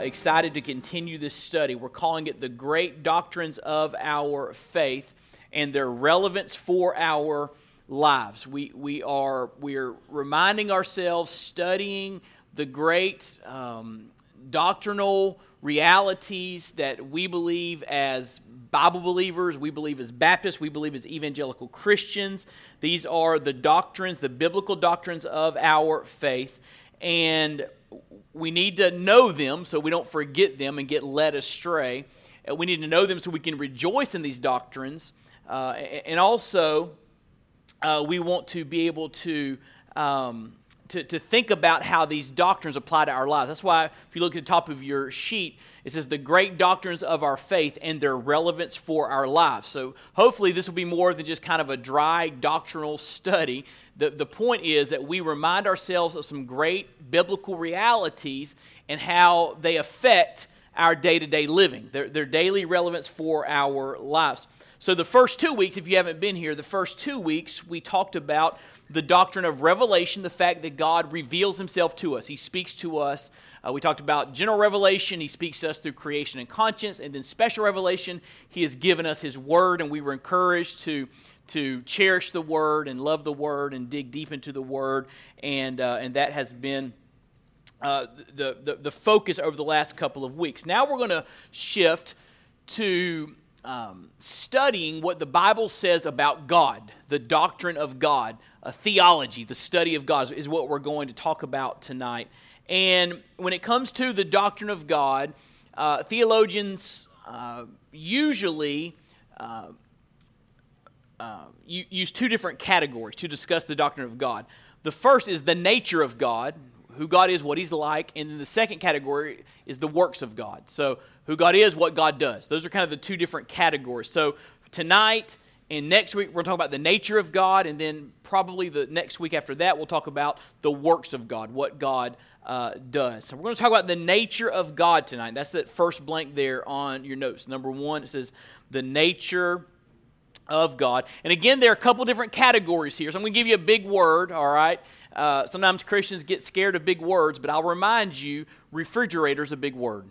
Uh, excited to continue this study. We're calling it the Great Doctrines of Our Faith and their relevance for our lives. We, we are we're reminding ourselves, studying the great um, doctrinal realities that we believe as Bible believers, we believe as Baptists, we believe as evangelical Christians. These are the doctrines, the biblical doctrines of our faith. And we need to know them so we don't forget them and get led astray. Uh, we need to know them so we can rejoice in these doctrines. Uh, and also, uh, we want to be able to, um, to, to think about how these doctrines apply to our lives. That's why, if you look at the top of your sheet, it says the great doctrines of our faith and their relevance for our lives. So, hopefully, this will be more than just kind of a dry doctrinal study. The, the point is that we remind ourselves of some great biblical realities and how they affect our day to day living, their, their daily relevance for our lives. So, the first two weeks, if you haven't been here, the first two weeks we talked about the doctrine of revelation, the fact that God reveals himself to us. He speaks to us. Uh, we talked about general revelation. He speaks to us through creation and conscience. And then special revelation, he has given us his word, and we were encouraged to, to cherish the word and love the word and dig deep into the word. And, uh, and that has been. Uh, the, the, the focus over the last couple of weeks. Now we're going to shift to um, studying what the Bible says about God, the doctrine of God, a theology, the study of God is what we're going to talk about tonight. And when it comes to the doctrine of God, uh, theologians uh, usually uh, uh use two different categories to discuss the doctrine of God. The first is the nature of God, who God is, what He's like, and then the second category is the works of God. So, who God is, what God does. Those are kind of the two different categories. So, tonight and next week, we're going to talk about the nature of God, and then probably the next week after that, we'll talk about the works of God, what God uh, does. So, we're going to talk about the nature of God tonight. That's that first blank there on your notes. Number one, it says the nature of God. And again, there are a couple different categories here. So, I'm going to give you a big word, all right? Uh, sometimes Christians get scared of big words, but I'll remind you refrigerator is a big word.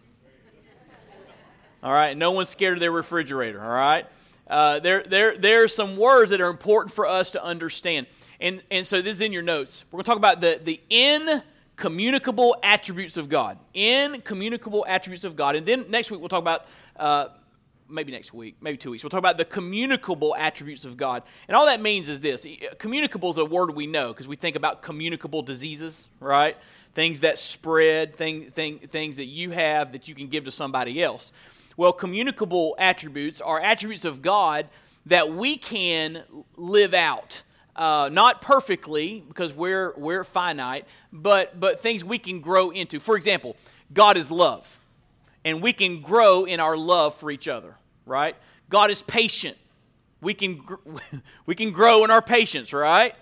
All right? No one's scared of their refrigerator, all right? Uh, there, there, there are some words that are important for us to understand. And, and so this is in your notes. We're going to talk about the, the incommunicable attributes of God. Incommunicable attributes of God. And then next week we'll talk about, uh, maybe next week, maybe two weeks, we'll talk about the communicable attributes of God. And all that means is this communicable is a word we know because we think about communicable diseases, right? Things that spread, thing, thing, things that you have that you can give to somebody else. Well, communicable attributes are attributes of God that we can live out. Uh, not perfectly, because we're, we're finite, but, but things we can grow into. For example, God is love, and we can grow in our love for each other, right? God is patient. We can, we can grow in our patience, right?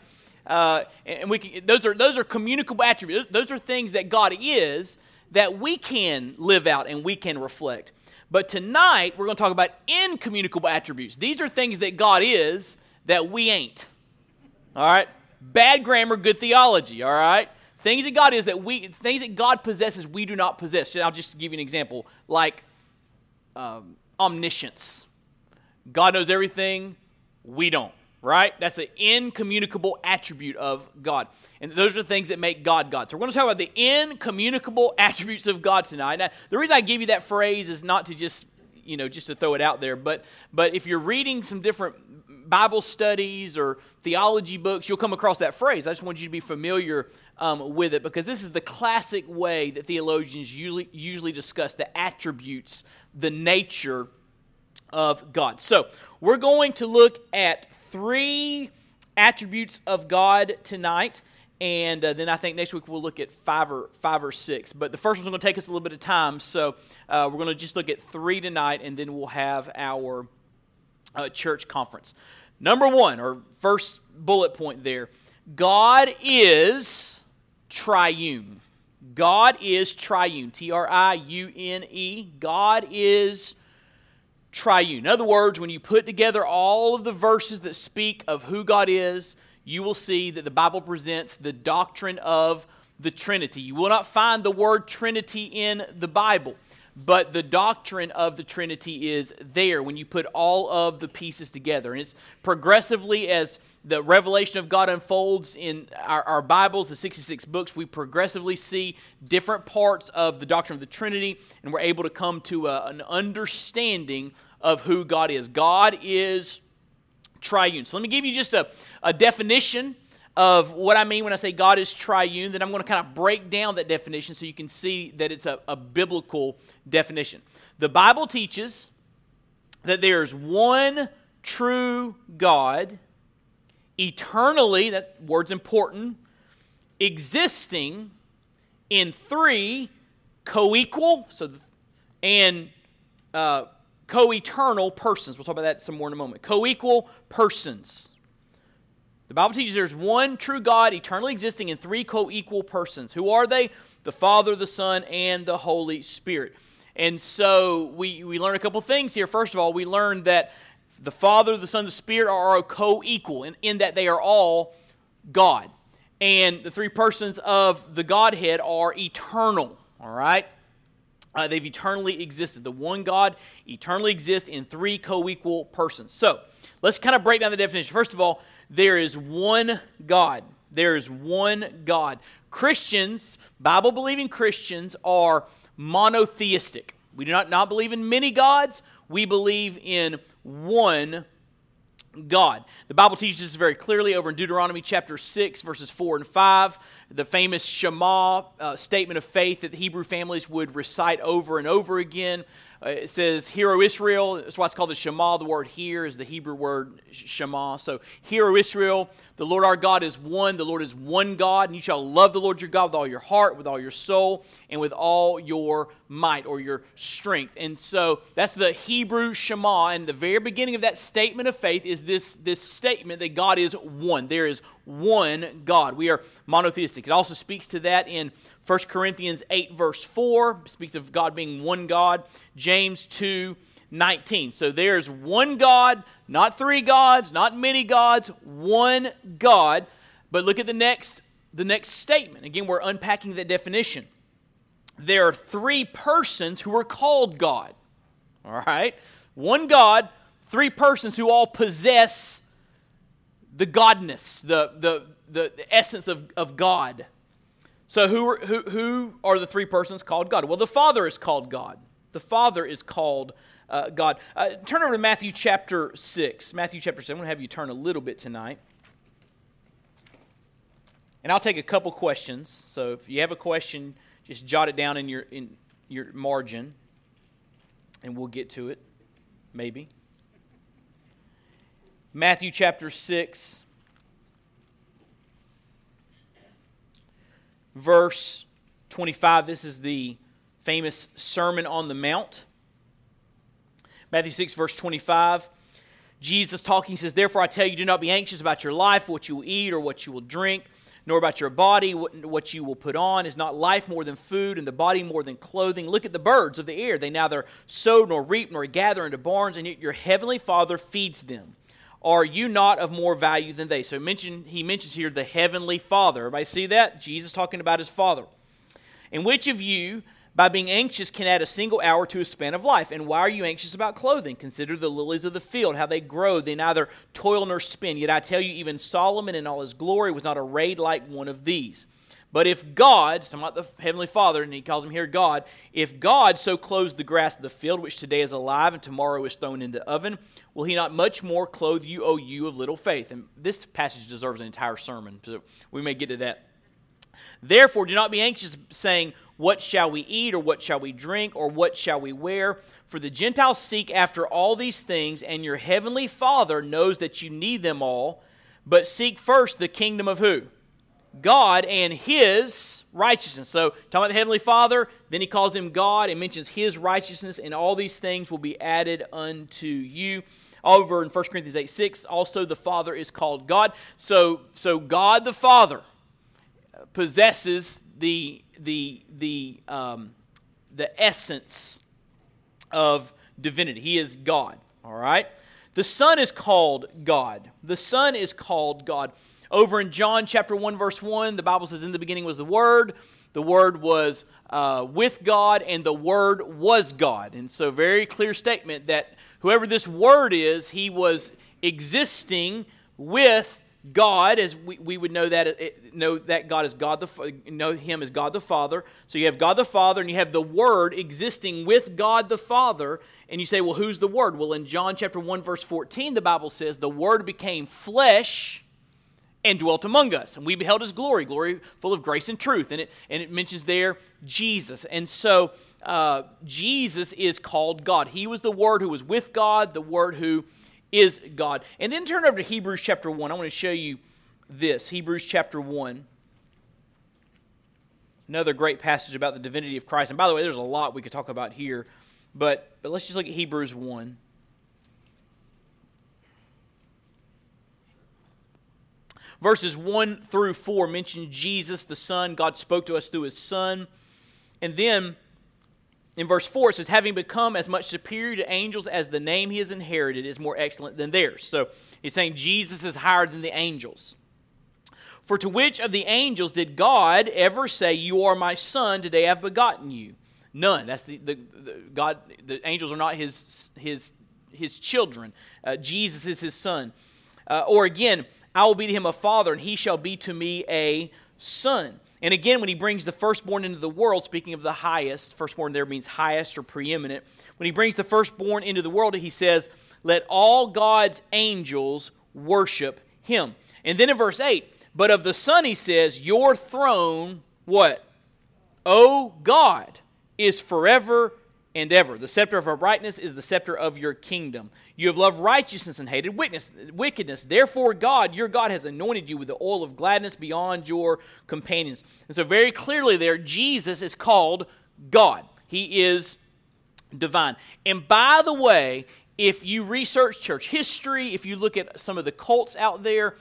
Uh, and we can, those, are, those are communicable attributes. Those are things that God is that we can live out and we can reflect. But tonight, we're going to talk about incommunicable attributes. These are things that God is that we ain't. All right? Bad grammar, good theology. All right? Things that God is that we, things that God possesses, we do not possess. I'll just give you an example like um, omniscience. God knows everything, we don't right? That's an incommunicable attribute of God. And those are the things that make God God. So we're going to talk about the incommunicable attributes of God tonight. Now, the reason I give you that phrase is not to just, you know, just to throw it out there, but but if you're reading some different Bible studies or theology books, you'll come across that phrase. I just want you to be familiar um, with it because this is the classic way that theologians usually, usually discuss the attributes, the nature of God. So, we're going to look at three attributes of God tonight. and uh, then I think next week we'll look at five or five or six. But the first one's going to take us a little bit of time, so uh, we're going to just look at three tonight, and then we'll have our uh, church conference. Number one, or first bullet point there, God is triune. God is triune. T R I U N E. God is triune. In other words, when you put together all of the verses that speak of who God is, you will see that the Bible presents the doctrine of the Trinity. You will not find the word Trinity in the Bible, but the doctrine of the Trinity is there when you put all of the pieces together. And it's progressively as the revelation of God unfolds in our, our Bibles, the 66 books, we progressively see different parts of the doctrine of the Trinity, and we're able to come to a, an understanding of who God is. God is triune. So let me give you just a, a definition of what I mean when I say God is triune. Then I'm going to kind of break down that definition so you can see that it's a, a biblical definition. The Bible teaches that there's one true God, eternally, that word's important, existing in three co equal so and uh, co eternal persons. We'll talk about that some more in a moment. Co equal persons. The Bible teaches there's one true God eternally existing in three co equal persons. Who are they? The Father, the Son, and the Holy Spirit. And so we, we learn a couple things here. First of all, we learn that the Father, the Son, the Spirit are co equal in, in that they are all God. And the three persons of the Godhead are eternal. All right? Uh, they've eternally existed. The one God eternally exists in three co equal persons. So let's kind of break down the definition. First of all, there is one God. There is one God. Christians, Bible believing Christians, are monotheistic. We do not, not believe in many gods, we believe in one God. The Bible teaches this very clearly over in Deuteronomy chapter 6, verses 4 and 5. The famous Shema uh, statement of faith that the Hebrew families would recite over and over again. Uh, it says, Hear, O Israel. That's why it's called the Shema. The word here is the Hebrew word Shema. So, Hear, O Israel, the Lord our God is one. The Lord is one God, and you shall love the Lord your God with all your heart, with all your soul, and with all your might or your strength. And so, that's the Hebrew Shema. And the very beginning of that statement of faith is this, this statement that God is one. There is one God. We are monotheistic. It also speaks to that in 1 Corinthians 8, verse 4, speaks of God being one God. James 2, 19. So there's one God, not three gods, not many gods, one God. But look at the next, the next statement. Again, we're unpacking that definition. There are three persons who are called God. All right? One God, three persons who all possess the godness, the, the, the, the essence of, of God. So, who are, who, who are the three persons called God? Well, the Father is called God. The Father is called uh, God. Uh, turn over to Matthew chapter 6. Matthew chapter 6. I'm going to have you turn a little bit tonight. And I'll take a couple questions. So, if you have a question, just jot it down in your, in your margin, and we'll get to it, maybe. Matthew chapter 6. verse 25. This is the famous Sermon on the Mount. Matthew 6, verse 25. Jesus talking says, Therefore I tell you, do not be anxious about your life, what you will eat or what you will drink, nor about your body, what you will put on. Is not life more than food, and the body more than clothing? Look at the birds of the air. They neither sow nor reap nor gather into barns, and yet your heavenly Father feeds them. Are you not of more value than they? So mention, he mentions here the heavenly Father. Everybody see that? Jesus talking about his Father. And which of you, by being anxious, can add a single hour to a span of life? And why are you anxious about clothing? Consider the lilies of the field, how they grow. They neither toil nor spin. Yet I tell you, even Solomon in all his glory was not arrayed like one of these. But if God, so I'm not the Heavenly Father, and he calls him here God, if God so clothes the grass of the field, which today is alive and tomorrow is thrown into the oven, will he not much more clothe you, O you of little faith? And this passage deserves an entire sermon, so we may get to that. Therefore, do not be anxious, saying, What shall we eat, or what shall we drink, or what shall we wear? For the Gentiles seek after all these things, and your heavenly Father knows that you need them all. But seek first the kingdom of who? God and his righteousness. So, talking about the Heavenly Father, then he calls him God and mentions his righteousness, and all these things will be added unto you. Over in 1 Corinthians 8 6, also the Father is called God. So, so God the Father possesses the, the, the, um, the essence of divinity. He is God, all right? The Son is called God. The Son is called God. Over in John chapter 1, verse 1, the Bible says, In the beginning was the Word, the Word was uh, with God, and the Word was God. And so, very clear statement that whoever this Word is, he was existing with God, as we, we would know that uh, know that God is God the know Him as God the Father. So you have God the Father, and you have the Word existing with God the Father. And you say, well, who's the Word? Well, in John chapter one verse fourteen, the Bible says the Word became flesh and dwelt among us. And we beheld his glory, glory full of grace and truth. And it, and it mentions there Jesus. And so uh, Jesus is called God. He was the Word who was with God, the Word who is God. And then turn over to Hebrews chapter 1. I want to show you this Hebrews chapter 1. Another great passage about the divinity of Christ. And by the way, there's a lot we could talk about here, but, but let's just look at Hebrews 1. Verses 1 through 4 mention Jesus, the Son. God spoke to us through his Son. And then in verse 4, it says, having become as much superior to angels as the name he has inherited is more excellent than theirs. So he's saying Jesus is higher than the angels. For to which of the angels did God ever say, You are my son, today I've begotten you? None. That's the, the, the God, the angels are not his, his, his children. Uh, Jesus is his son. Uh, or again, I will be to him a father, and he shall be to me a son. And again, when he brings the firstborn into the world, speaking of the highest, firstborn there means highest or preeminent. When he brings the firstborn into the world, he says, Let all God's angels worship him. And then in verse 8, but of the Son, he says, Your throne, what? O God, is forever and ever. The scepter of uprightness is the scepter of your kingdom. You have loved righteousness and hated wickedness. Therefore, God, your God, has anointed you with the oil of gladness beyond your companions. And so, very clearly, there, Jesus is called God. He is divine. And by the way, if you research church history, if you look at some of the cults out there,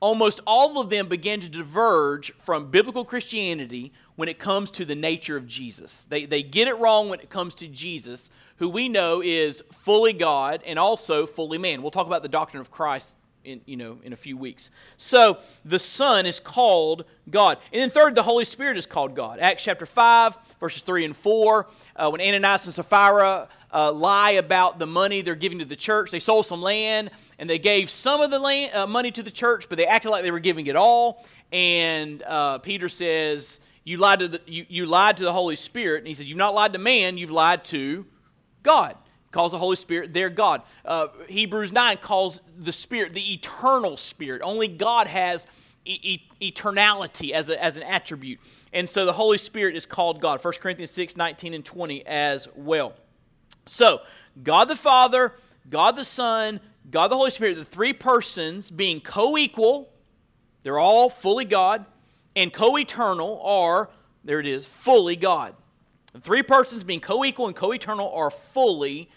almost all of them began to diverge from biblical Christianity when it comes to the nature of Jesus. They, they get it wrong when it comes to Jesus, who we know is fully God and also fully man. We'll talk about the doctrine of Christ in, you know, in a few weeks. So the Son is called God. And then third, the Holy Spirit is called God. Acts chapter 5, verses 3 and 4, uh, when Ananias and Sapphira uh, lie about the money they're giving to the church. They sold some land and they gave some of the land, uh, money to the church, but they acted like they were giving it all. And uh, Peter says, you lied, to the, you, you lied to the Holy Spirit. And he says, You've not lied to man, you've lied to God calls the Holy Spirit their God. Uh, Hebrews 9 calls the Spirit the eternal Spirit. Only God has e- eternality as, a, as an attribute. And so the Holy Spirit is called God. 1 Corinthians 6 19 and 20 as well. So, God the Father, God the Son, God the Holy Spirit, the three persons being co equal, they're all fully God, and co eternal are, there it is, fully God. The three persons being co equal and co eternal are fully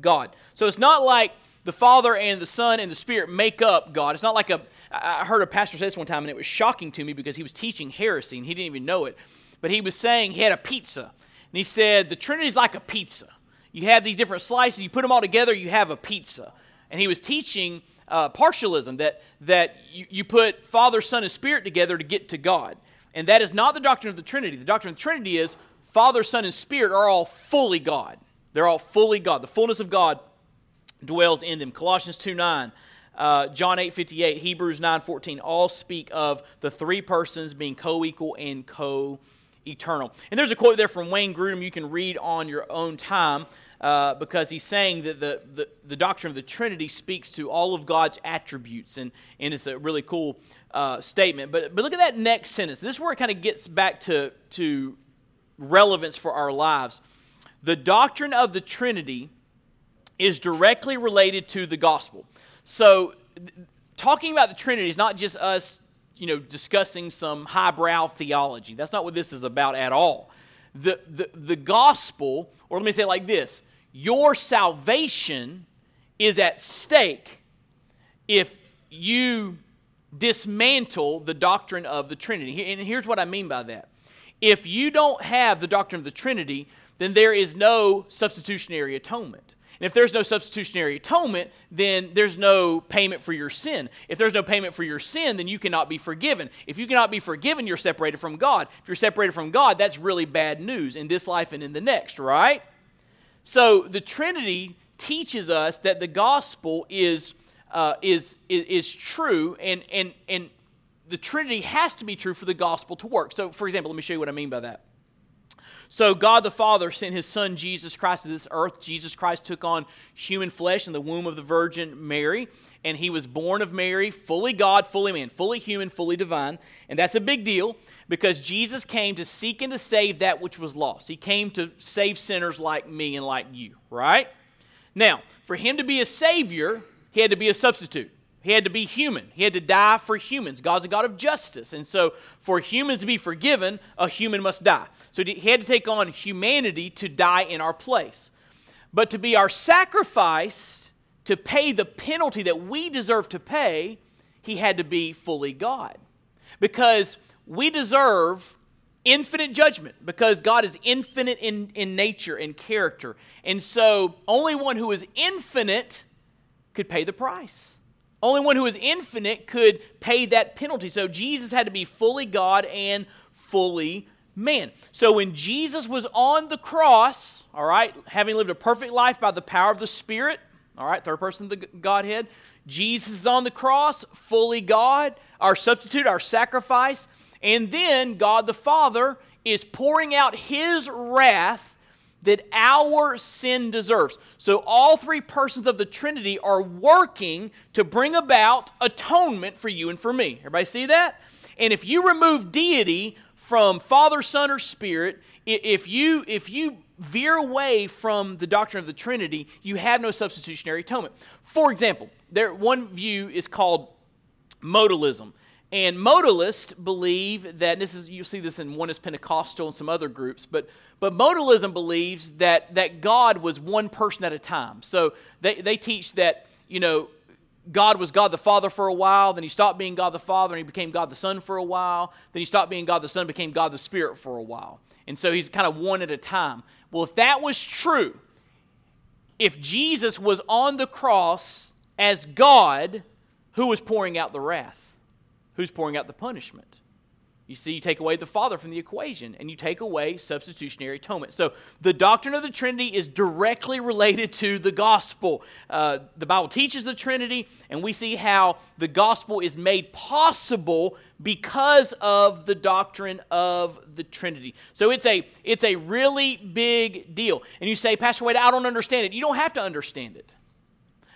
God. So it's not like the Father and the Son and the Spirit make up God. It's not like a. I heard a pastor say this one time, and it was shocking to me because he was teaching heresy and he didn't even know it. But he was saying he had a pizza. And he said, The Trinity is like a pizza you have these different slices, you put them all together, you have a pizza. And he was teaching uh, partialism that, that you, you put Father, Son, and Spirit together to get to God. And that is not the doctrine of the Trinity. The doctrine of the Trinity is Father, Son, and Spirit are all fully God. They're all fully God. The fullness of God dwells in them. Colossians 2 9. Uh, John 8 58, Hebrews 9 14, all speak of the three persons being co equal and co eternal. And there's a quote there from Wayne Grudem you can read on your own time uh, because he's saying that the, the, the, doctrine of the Trinity speaks to all of God's attributes, and, and it's a really cool uh, statement. But, but look at that next sentence. This is where it kind of gets back to, to relevance for our lives. The doctrine of the Trinity is directly related to the gospel. So, talking about the Trinity is not just us you know, discussing some highbrow theology. That's not what this is about at all. The, the, the gospel, or let me say it like this your salvation is at stake if you dismantle the doctrine of the Trinity. And here's what I mean by that. If you don't have the doctrine of the Trinity, then there is no substitutionary atonement. And if there's no substitutionary atonement, then there's no payment for your sin. If there's no payment for your sin, then you cannot be forgiven. If you cannot be forgiven, you're separated from God. If you're separated from God, that's really bad news in this life and in the next, right? So the Trinity teaches us that the gospel is, uh, is, is, is true, and, and, and the Trinity has to be true for the gospel to work. So, for example, let me show you what I mean by that. So, God the Father sent his Son Jesus Christ to this earth. Jesus Christ took on human flesh in the womb of the Virgin Mary, and he was born of Mary, fully God, fully man, fully human, fully divine. And that's a big deal because Jesus came to seek and to save that which was lost. He came to save sinners like me and like you, right? Now, for him to be a Savior, he had to be a substitute. He had to be human. He had to die for humans. God's a God of justice. And so, for humans to be forgiven, a human must die. So, he had to take on humanity to die in our place. But to be our sacrifice, to pay the penalty that we deserve to pay, he had to be fully God. Because we deserve infinite judgment, because God is infinite in, in nature and character. And so, only one who is infinite could pay the price. Only one who is infinite could pay that penalty. So Jesus had to be fully God and fully man. So when Jesus was on the cross, all right, having lived a perfect life by the power of the Spirit, all right, third person of the Godhead, Jesus is on the cross, fully God, our substitute, our sacrifice, and then God the Father is pouring out his wrath that our sin deserves. So, all three persons of the Trinity are working to bring about atonement for you and for me. Everybody see that? And if you remove deity from Father, Son, or Spirit, if you, if you veer away from the doctrine of the Trinity, you have no substitutionary atonement. For example, there, one view is called modalism. And modalists believe that this is you'll see this in Oneness Pentecostal and some other groups, but but modalism believes that that God was one person at a time. So they, they teach that, you know, God was God the Father for a while, then he stopped being God the Father and he became God the Son for a while, then he stopped being God the Son, became God the Spirit for a while. And so he's kind of one at a time. Well, if that was true, if Jesus was on the cross as God, who was pouring out the wrath? Who's pouring out the punishment. You see, you take away the Father from the equation and you take away substitutionary atonement. So the doctrine of the Trinity is directly related to the gospel. Uh, the Bible teaches the Trinity, and we see how the gospel is made possible because of the doctrine of the Trinity. So it's a, it's a really big deal. And you say, Pastor Wade, I don't understand it. You don't have to understand it,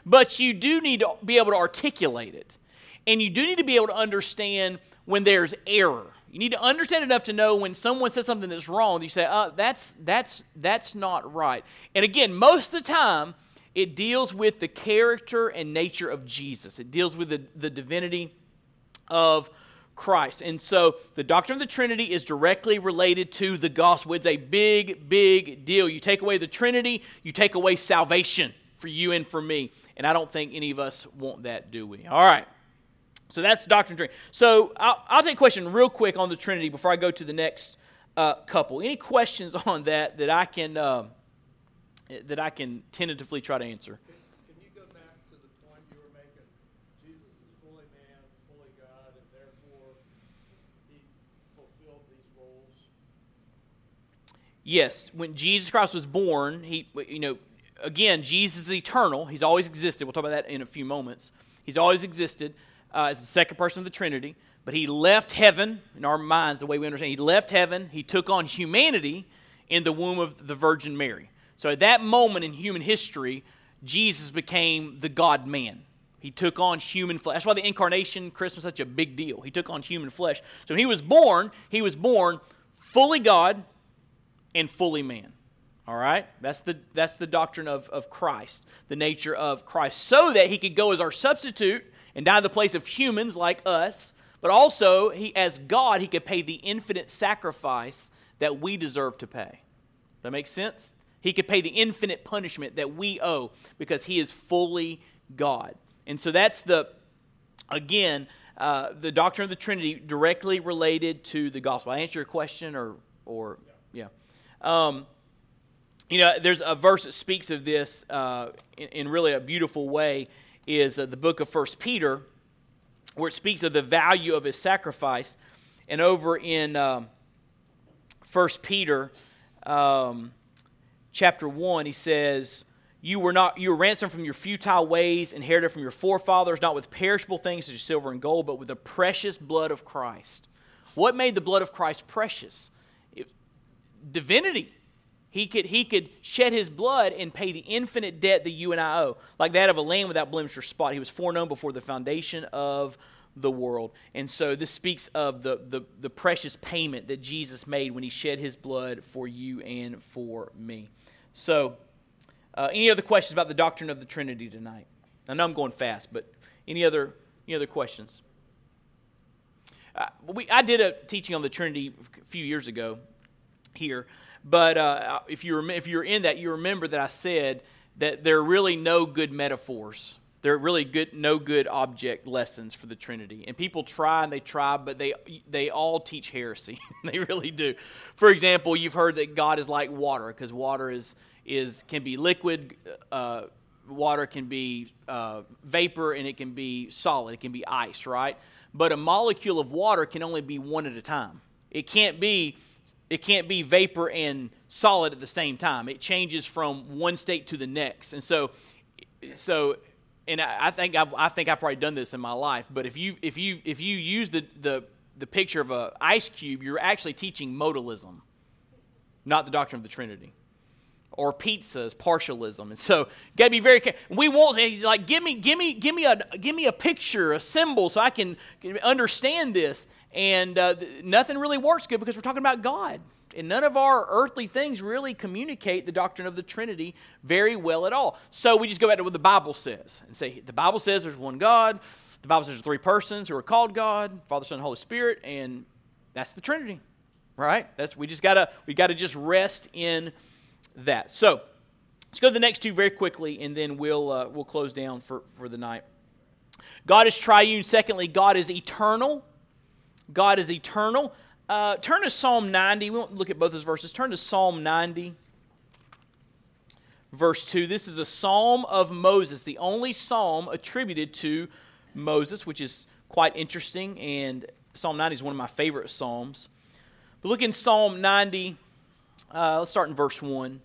but you do need to be able to articulate it. And you do need to be able to understand when there's error. You need to understand enough to know when someone says something that's wrong, you say, uh, that's, that's, that's not right. And again, most of the time, it deals with the character and nature of Jesus, it deals with the, the divinity of Christ. And so the doctrine of the Trinity is directly related to the gospel. It's a big, big deal. You take away the Trinity, you take away salvation for you and for me. And I don't think any of us want that, do we? All right. So that's the doctrine of Trinity. So I'll, I'll, take a question real quick on the Trinity before I go to the next uh, couple. Any questions on that that I can uh, that I can tentatively try to answer? Can, you go back to the point you were making? Jesus is fully man, fully God, and therefore he fulfilled these roles. Yes, when Jesus Christ was born, he you know again Jesus is eternal. He's always existed. We'll talk about that in a few moments. He's always existed uh, as the second person of the Trinity, but he left heaven, in our minds, the way we understand, he left heaven, he took on humanity in the womb of the Virgin Mary. So at that moment in human history, Jesus became the God man. He took on human flesh. That's why the incarnation, Christmas, is such a big deal. He took on human flesh. So when he was born, he was born fully God and fully man. All right? That's the, that's the doctrine of, of Christ, the nature of Christ, so that he could go as our substitute and die in the place of humans like us, but also he as God, he could pay the infinite sacrifice that we deserve to pay. That makes sense? He could pay the infinite punishment that we owe because he is fully God. And so that's the again, uh, the doctrine of the Trinity directly related to the gospel. I answer your question, or or yeah. Um, you know, there's a verse that speaks of this uh, in, in, really a beautiful way. Is uh, the book of First Peter, where it speaks of the value of his sacrifice, and over in um, First Peter, um, chapter one, he says you were not you were ransomed from your futile ways, inherited from your forefathers, not with perishable things such as silver and gold, but with the precious blood of Christ. What made the blood of Christ precious? It, divinity. He could, he could shed his blood and pay the infinite debt that you and I owe, like that of a lamb without blemish or spot. He was foreknown before the foundation of the world. And so this speaks of the, the, the precious payment that Jesus made when he shed his blood for you and for me. So, uh, any other questions about the doctrine of the Trinity tonight? I know I'm going fast, but any other any other questions? Uh, we, I did a teaching on the Trinity a few years ago here, but uh, if you rem- if you're in that, you remember that I said that there are really no good metaphors. There are really good no good object lessons for the Trinity, and people try and they try, but they they all teach heresy. they really do. For example, you've heard that God is like water because water is is can be liquid. Uh, water can be uh, vapor, and it can be solid. It can be ice, right? But a molecule of water can only be one at a time. It can't be it can't be vapor and solid at the same time. It changes from one state to the next, and so so. And I, think I've, I think I've probably done this in my life. But if you if you if you use the the, the picture of an ice cube, you're actually teaching modalism, not the doctrine of the Trinity or pizzas, partialism. And so got to be very careful. We won't. He's like, give me, give me, give me a, give me a picture, a symbol, so I can understand this. And uh, nothing really works good because we're talking about God. And none of our earthly things really communicate the doctrine of the Trinity very well at all. So we just go back to what the Bible says and say the Bible says there's one God. The Bible says there's three persons who are called God, Father, Son, Holy Spirit, and that's the Trinity, right? That's we just gotta we gotta just rest in that. So let's go to the next two very quickly, and then we'll, uh, we'll close down for, for the night. God is triune. Secondly, God is eternal. God is eternal. Uh, turn to Psalm 90. We won't look at both those verses. Turn to Psalm 90, verse 2. This is a psalm of Moses, the only psalm attributed to Moses, which is quite interesting. And Psalm 90 is one of my favorite psalms. But look in Psalm 90, uh, let's start in verse 1.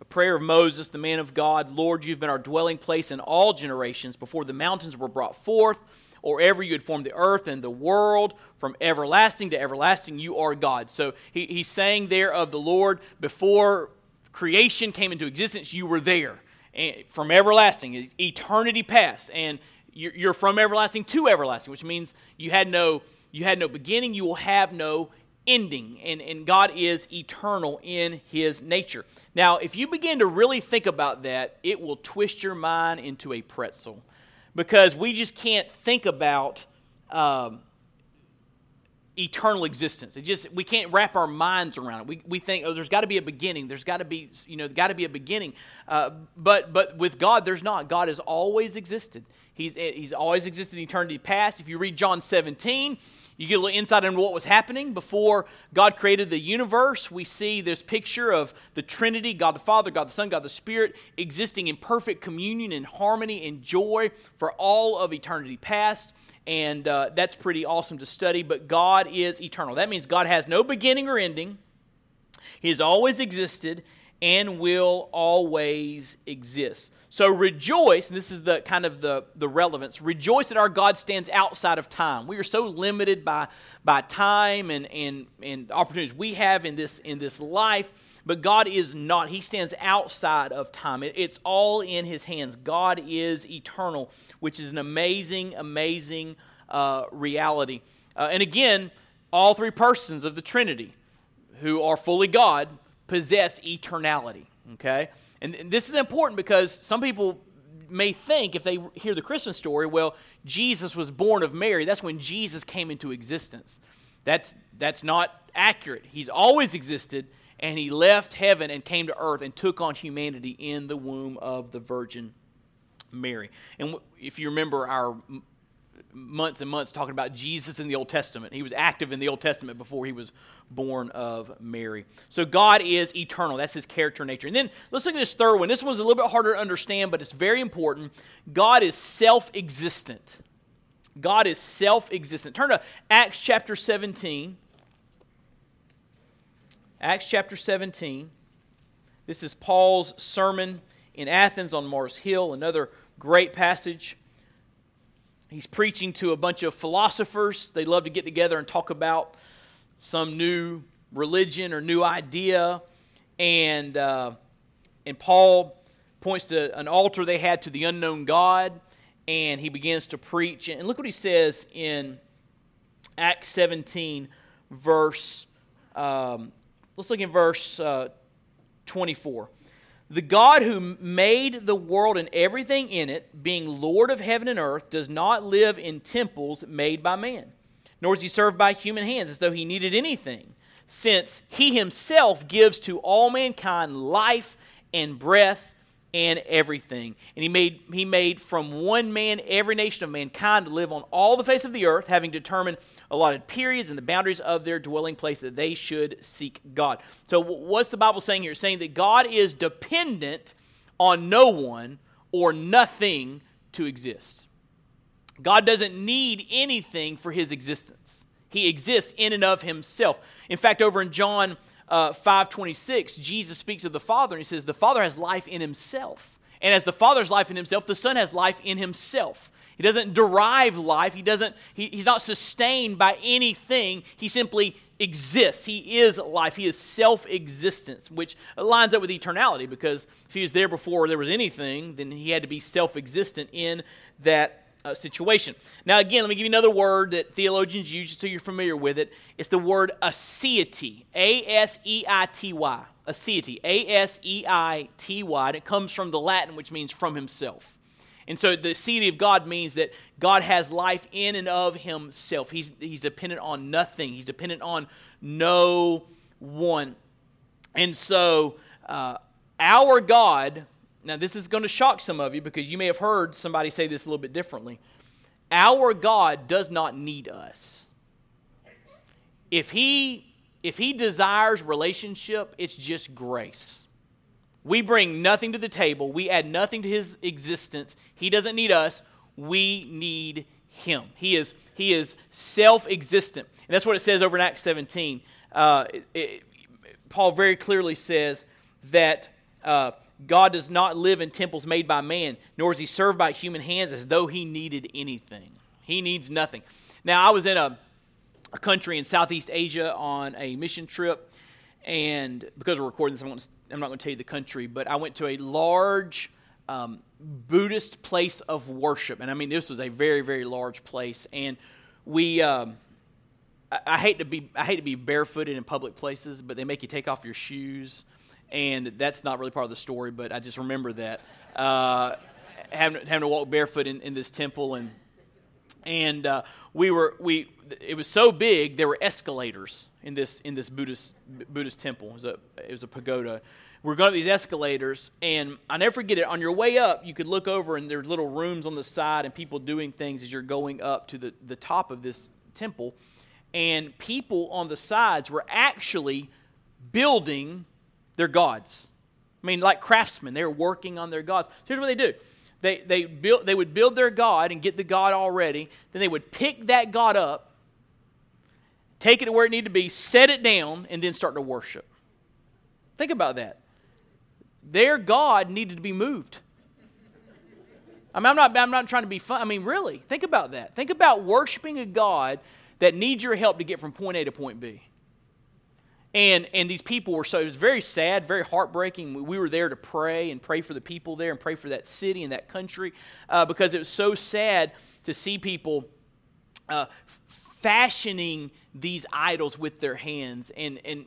A prayer of Moses, the man of God Lord, you've been our dwelling place in all generations before the mountains were brought forth, or ever you had formed the earth and the world. From everlasting to everlasting, you are God. So he, he's saying there of the Lord, before creation came into existence, you were there. And from everlasting, eternity past. And you're from everlasting to everlasting, which means you had no you had no beginning, you will have no ending, and, and God is eternal in his nature. Now, if you begin to really think about that, it will twist your mind into a pretzel because we just can't think about um, eternal existence. It just we can't wrap our minds around it. We, we think, oh, there's got to be a beginning. There's got to be, you know, got to be a beginning. Uh, but but with God, there's not. God has always existed. He's he's always existed in eternity past. If you read John 17 you get a little insight into what was happening before God created the universe. We see this picture of the Trinity God the Father, God the Son, God the Spirit existing in perfect communion and harmony and joy for all of eternity past. And uh, that's pretty awesome to study. But God is eternal. That means God has no beginning or ending, He has always existed and will always exist. So rejoice, and this is the kind of the, the relevance. Rejoice that our God stands outside of time. We are so limited by, by time and, and, and opportunities we have in this in this life, but God is not. He stands outside of time. It, it's all in his hands. God is eternal, which is an amazing, amazing uh, reality. Uh, and again, all three persons of the Trinity who are fully God possess eternality. Okay? And this is important because some people may think, if they hear the Christmas story, well, Jesus was born of Mary. That's when Jesus came into existence. That's, that's not accurate. He's always existed, and he left heaven and came to earth and took on humanity in the womb of the Virgin Mary. And if you remember our months and months talking about Jesus in the Old Testament. He was active in the Old Testament before he was born of Mary. So God is eternal. That's his character nature. And then let's look at this third one. This one's a little bit harder to understand, but it's very important. God is self existent. God is self existent. Turn to Acts chapter 17. Acts chapter 17. This is Paul's sermon in Athens on Mars Hill, another great passage. He's preaching to a bunch of philosophers. They love to get together and talk about some new religion or new idea. And, uh, and Paul points to an altar they had to the unknown God, and he begins to preach. And look what he says in Acts 17, verse, um, let's look in verse uh, 24. The God who made the world and everything in it, being Lord of heaven and earth, does not live in temples made by man, nor is he served by human hands as though he needed anything, since he himself gives to all mankind life and breath and everything. And he made, he made from one man every nation of mankind to live on all the face of the earth, having determined allotted periods and the boundaries of their dwelling place that they should seek God. So, what's the Bible saying here? It's saying that God is dependent on no one or nothing to exist. God doesn't need anything for his existence. He exists in and of himself. In fact, over in John uh, 5.26, Jesus speaks of the Father, and he says, the Father has life in himself. And as the Father has life in himself, the Son has life in himself. He doesn't derive life. He doesn't, he, he's not sustained by anything. He simply exists. He is life. He is self existence, which lines up with eternality because if he was there before there was anything, then he had to be self existent in that uh, situation. Now, again, let me give you another word that theologians use just so you're familiar with it. It's the word aseity. A S E I T Y. Aseity. A S E I T Y. And it comes from the Latin, which means from himself. And so the aseity of God means that God has life in and of himself. He's, he's dependent on nothing, he's dependent on no one. And so uh, our God now, this is going to shock some of you because you may have heard somebody say this a little bit differently. Our God does not need us. If he if he desires relationship, it's just grace. We bring nothing to the table. We add nothing to his existence. He doesn't need us. We need him. He is he is self-existent, and that's what it says over in Acts 17. Uh, it, it, Paul very clearly says that uh, God does not live in temples made by man, nor is he served by human hands as though he needed anything. He needs nothing. Now, I was in a, a country in Southeast Asia on a mission trip, and because we're recording this, I'm, to, I'm not going to tell you the country, but I went to a large um, Buddhist place of worship. And I mean, this was a very, very large place. And we. Um, I hate to be I hate to be barefooted in public places, but they make you take off your shoes and that's not really part of the story, but I just remember that uh, having, having to walk barefoot in, in this temple, and and uh, we were we it was so big there were escalators in this in this Buddhist Buddhist temple. It was a it was a pagoda. We're going up these escalators, and I never forget it. On your way up, you could look over, and there's little rooms on the side, and people doing things as you're going up to the, the top of this temple. And people on the sides were actually building their gods. I mean, like craftsmen, they were working on their gods. So here's what they do. They, they, build, they would build their God and get the God already. Then they would pick that God up, take it to where it needed to be, set it down, and then start to worship. Think about that. Their God needed to be moved. I mean, I'm not, I'm not trying to be fun. I mean, really, think about that. Think about worshiping a God that needs your help to get from point A to point B. And, and these people were so, it was very sad, very heartbreaking. We were there to pray and pray for the people there and pray for that city and that country uh, because it was so sad to see people uh, fashioning these idols with their hands. And, and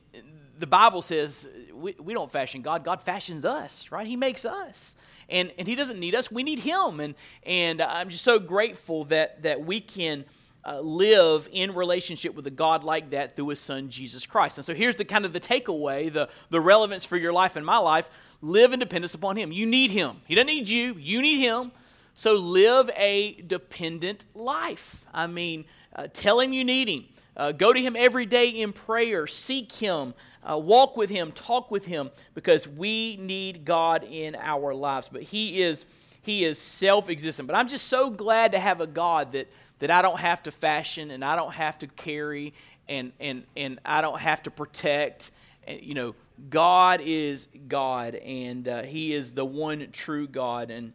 the Bible says we, we don't fashion God. God fashions us, right? He makes us. And, and He doesn't need us. We need Him. And, and I'm just so grateful that, that we can uh, live in relationship with a God like that through His Son, Jesus Christ. And so here's the kind of the takeaway, the, the relevance for your life and my life. Live in dependence upon Him. You need Him. He doesn't need you. You need Him. So live a dependent life. I mean, uh, tell Him you need Him. Uh, go to Him every day in prayer. Seek Him. Uh, walk with Him. Talk with Him because we need God in our lives. But He is He is self-existent. But I'm just so glad to have a God that that I don't have to fashion and I don't have to carry and and and I don't have to protect. You know, God is God, and uh, He is the one true God, and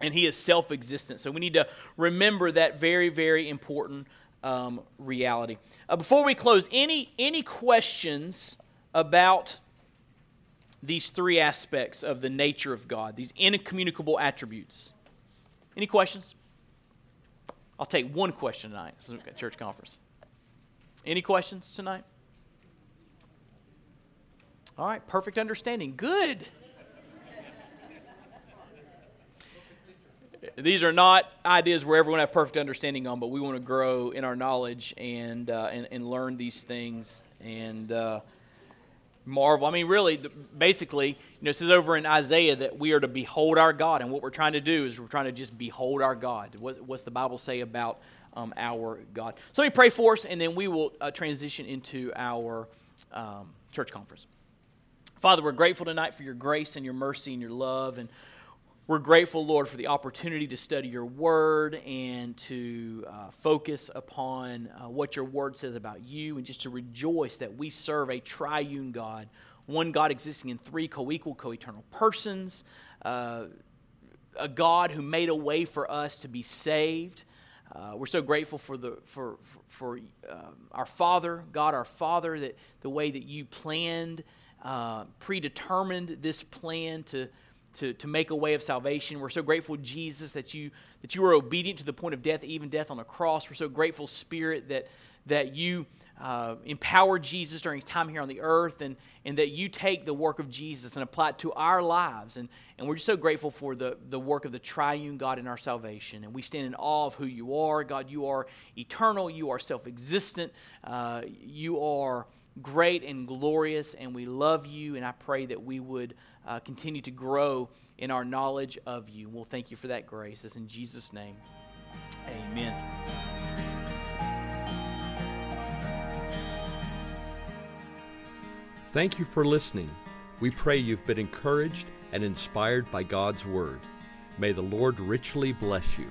and He is self-existent. So we need to remember that very, very important um, reality. Uh, before we close, any any questions about these three aspects of the nature of God, these incommunicable attributes? Any questions? I'll take one question tonight at church conference. Any questions tonight? All right, perfect understanding. Good. These are not ideas where everyone have perfect understanding on, but we want to grow in our knowledge and uh, and, and learn these things and uh, marvel. I mean, really, basically, you know, it says over in Isaiah that we are to behold our God, and what we're trying to do is we're trying to just behold our God. What, what's the Bible say about um, our God? So let me pray for us, and then we will uh, transition into our um, church conference. Father, we're grateful tonight for your grace and your mercy and your love, and we're grateful, Lord, for the opportunity to study your word and to uh, focus upon uh, what your word says about you and just to rejoice that we serve a triune God, one God existing in three co equal, co eternal persons, uh, a God who made a way for us to be saved. Uh, we're so grateful for the for for, for um, our Father, God, our Father, that the way that you planned, uh, predetermined this plan to to, to make a way of salvation. We're so grateful, Jesus, that you, that you were obedient to the point of death, even death on a cross. We're so grateful, Spirit, that, that you uh, empowered Jesus during his time here on the earth and, and that you take the work of Jesus and apply it to our lives. And, and we're just so grateful for the, the work of the triune God in our salvation. And we stand in awe of who you are. God, you are eternal, you are self existent, uh, you are great and glorious, and we love you. And I pray that we would uh, continue to grow in our knowledge of you. We'll thank you for that grace. It's in Jesus' name. Amen. Thank you for listening. We pray you've been encouraged and inspired by God's Word. May the Lord richly bless you.